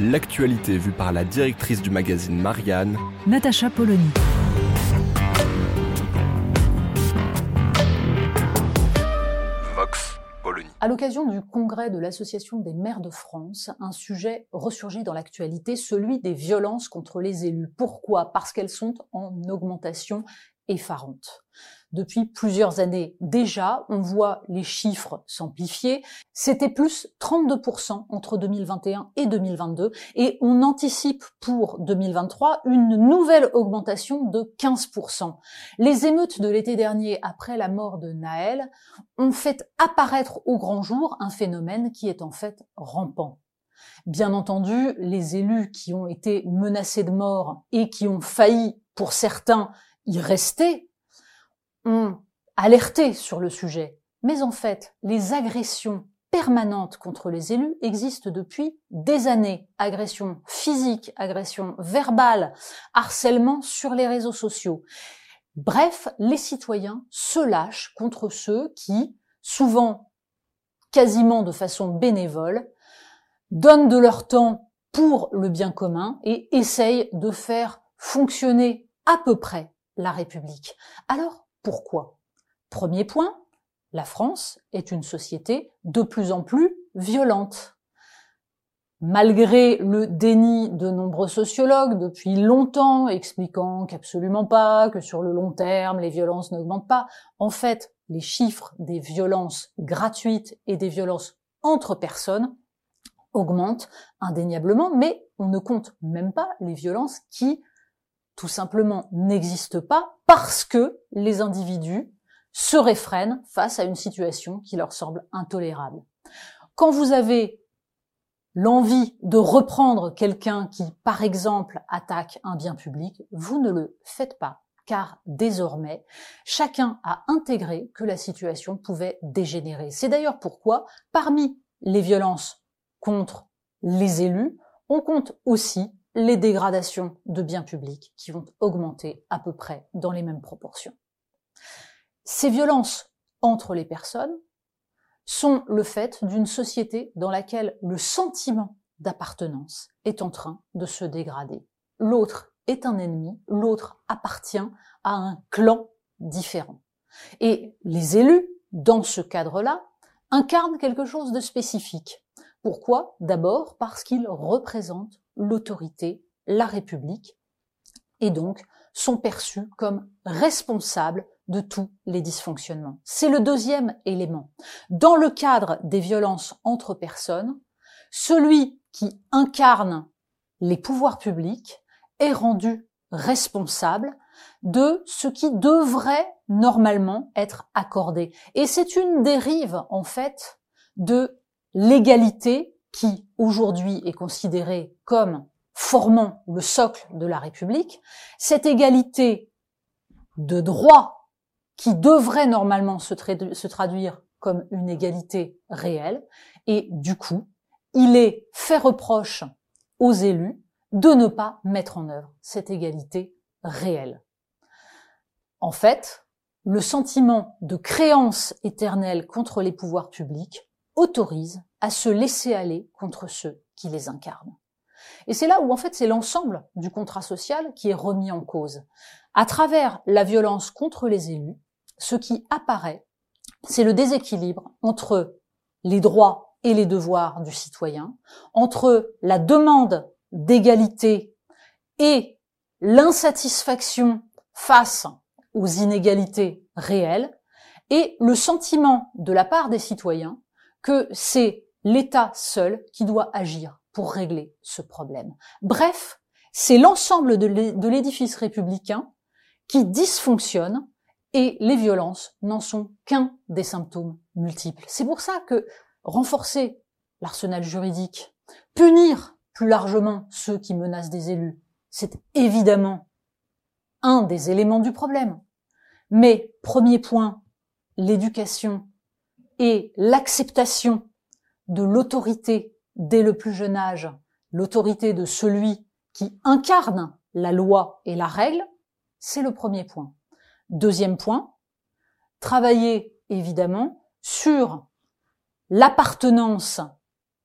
L'actualité vue par la directrice du magazine Marianne, Natacha Polony. Vox Polony. À l'occasion du congrès de l'Association des maires de France, un sujet ressurgit dans l'actualité, celui des violences contre les élus. Pourquoi? Parce qu'elles sont en augmentation effarante. Depuis plusieurs années déjà, on voit les chiffres s'amplifier. C'était plus 32% entre 2021 et 2022 et on anticipe pour 2023 une nouvelle augmentation de 15%. Les émeutes de l'été dernier après la mort de Naël ont fait apparaître au grand jour un phénomène qui est en fait rampant. Bien entendu, les élus qui ont été menacés de mort et qui ont failli, pour certains, y rester, ont alerté sur le sujet. Mais en fait, les agressions permanentes contre les élus existent depuis des années. Agressions physiques, agressions verbales, harcèlement sur les réseaux sociaux. Bref, les citoyens se lâchent contre ceux qui, souvent quasiment de façon bénévole, donnent de leur temps pour le bien commun et essayent de faire fonctionner à peu près la République. Alors, pourquoi? Premier point, la France est une société de plus en plus violente. Malgré le déni de nombreux sociologues depuis longtemps expliquant qu'absolument pas, que sur le long terme les violences n'augmentent pas, en fait les chiffres des violences gratuites et des violences entre personnes augmentent indéniablement, mais on ne compte même pas les violences qui tout simplement n'existe pas parce que les individus se réfrènent face à une situation qui leur semble intolérable. Quand vous avez l'envie de reprendre quelqu'un qui, par exemple, attaque un bien public, vous ne le faites pas, car désormais, chacun a intégré que la situation pouvait dégénérer. C'est d'ailleurs pourquoi, parmi les violences contre les élus, on compte aussi les dégradations de biens publics qui vont augmenter à peu près dans les mêmes proportions. Ces violences entre les personnes sont le fait d'une société dans laquelle le sentiment d'appartenance est en train de se dégrader. L'autre est un ennemi, l'autre appartient à un clan différent. Et les élus, dans ce cadre-là, incarnent quelque chose de spécifique. Pourquoi? D'abord parce qu'ils représentent l'autorité, la République, et donc sont perçus comme responsables de tous les dysfonctionnements. C'est le deuxième élément. Dans le cadre des violences entre personnes, celui qui incarne les pouvoirs publics est rendu responsable de ce qui devrait normalement être accordé. Et c'est une dérive, en fait, de l'égalité qui aujourd'hui est considérée comme formant le socle de la République, cette égalité de droit qui devrait normalement se, traduire comme une égalité réelle, et du coup, il est fait reproche aux élus de ne pas mettre en œuvre cette égalité réelle. En fait, le sentiment de créance éternelle contre les pouvoirs publics autorise à se laisser aller contre ceux qui les incarnent. Et c'est là où en fait c'est l'ensemble du contrat social qui est remis en cause. À travers la violence contre les élus, ce qui apparaît, c'est le déséquilibre entre les droits et les devoirs du citoyen, entre la demande d'égalité et l'insatisfaction face aux inégalités réelles, et le sentiment de la part des citoyens que c'est l'État seul qui doit agir pour régler ce problème. Bref, c'est l'ensemble de l'édifice républicain qui dysfonctionne et les violences n'en sont qu'un des symptômes multiples. C'est pour ça que renforcer l'arsenal juridique, punir plus largement ceux qui menacent des élus, c'est évidemment un des éléments du problème. Mais premier point, l'éducation et l'acceptation de l'autorité dès le plus jeune âge, l'autorité de celui qui incarne la loi et la règle, c'est le premier point. Deuxième point, travailler évidemment sur l'appartenance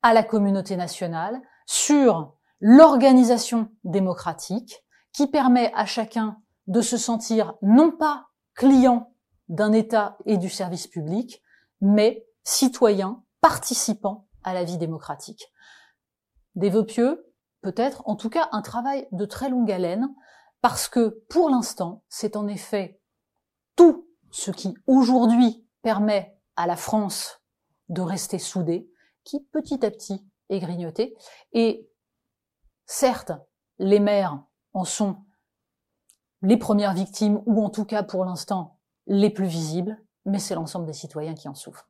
à la communauté nationale, sur l'organisation démocratique qui permet à chacun de se sentir non pas client d'un État et du service public, mais citoyen participant à la vie démocratique. Des vœux pieux, peut-être, en tout cas un travail de très longue haleine, parce que pour l'instant, c'est en effet tout ce qui aujourd'hui permet à la France de rester soudée, qui petit à petit est grignoté. Et certes, les maires en sont les premières victimes, ou en tout cas pour l'instant les plus visibles, mais c'est l'ensemble des citoyens qui en souffrent.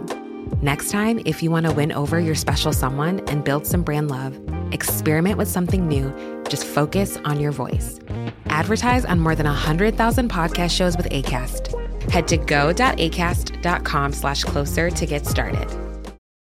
Next time, if you want to win over your special someone and build some brand love, experiment with something new. Just focus on your voice. Advertise on more than 100,000 podcast shows with ACAST. Head to go.acast.com slash closer to get started.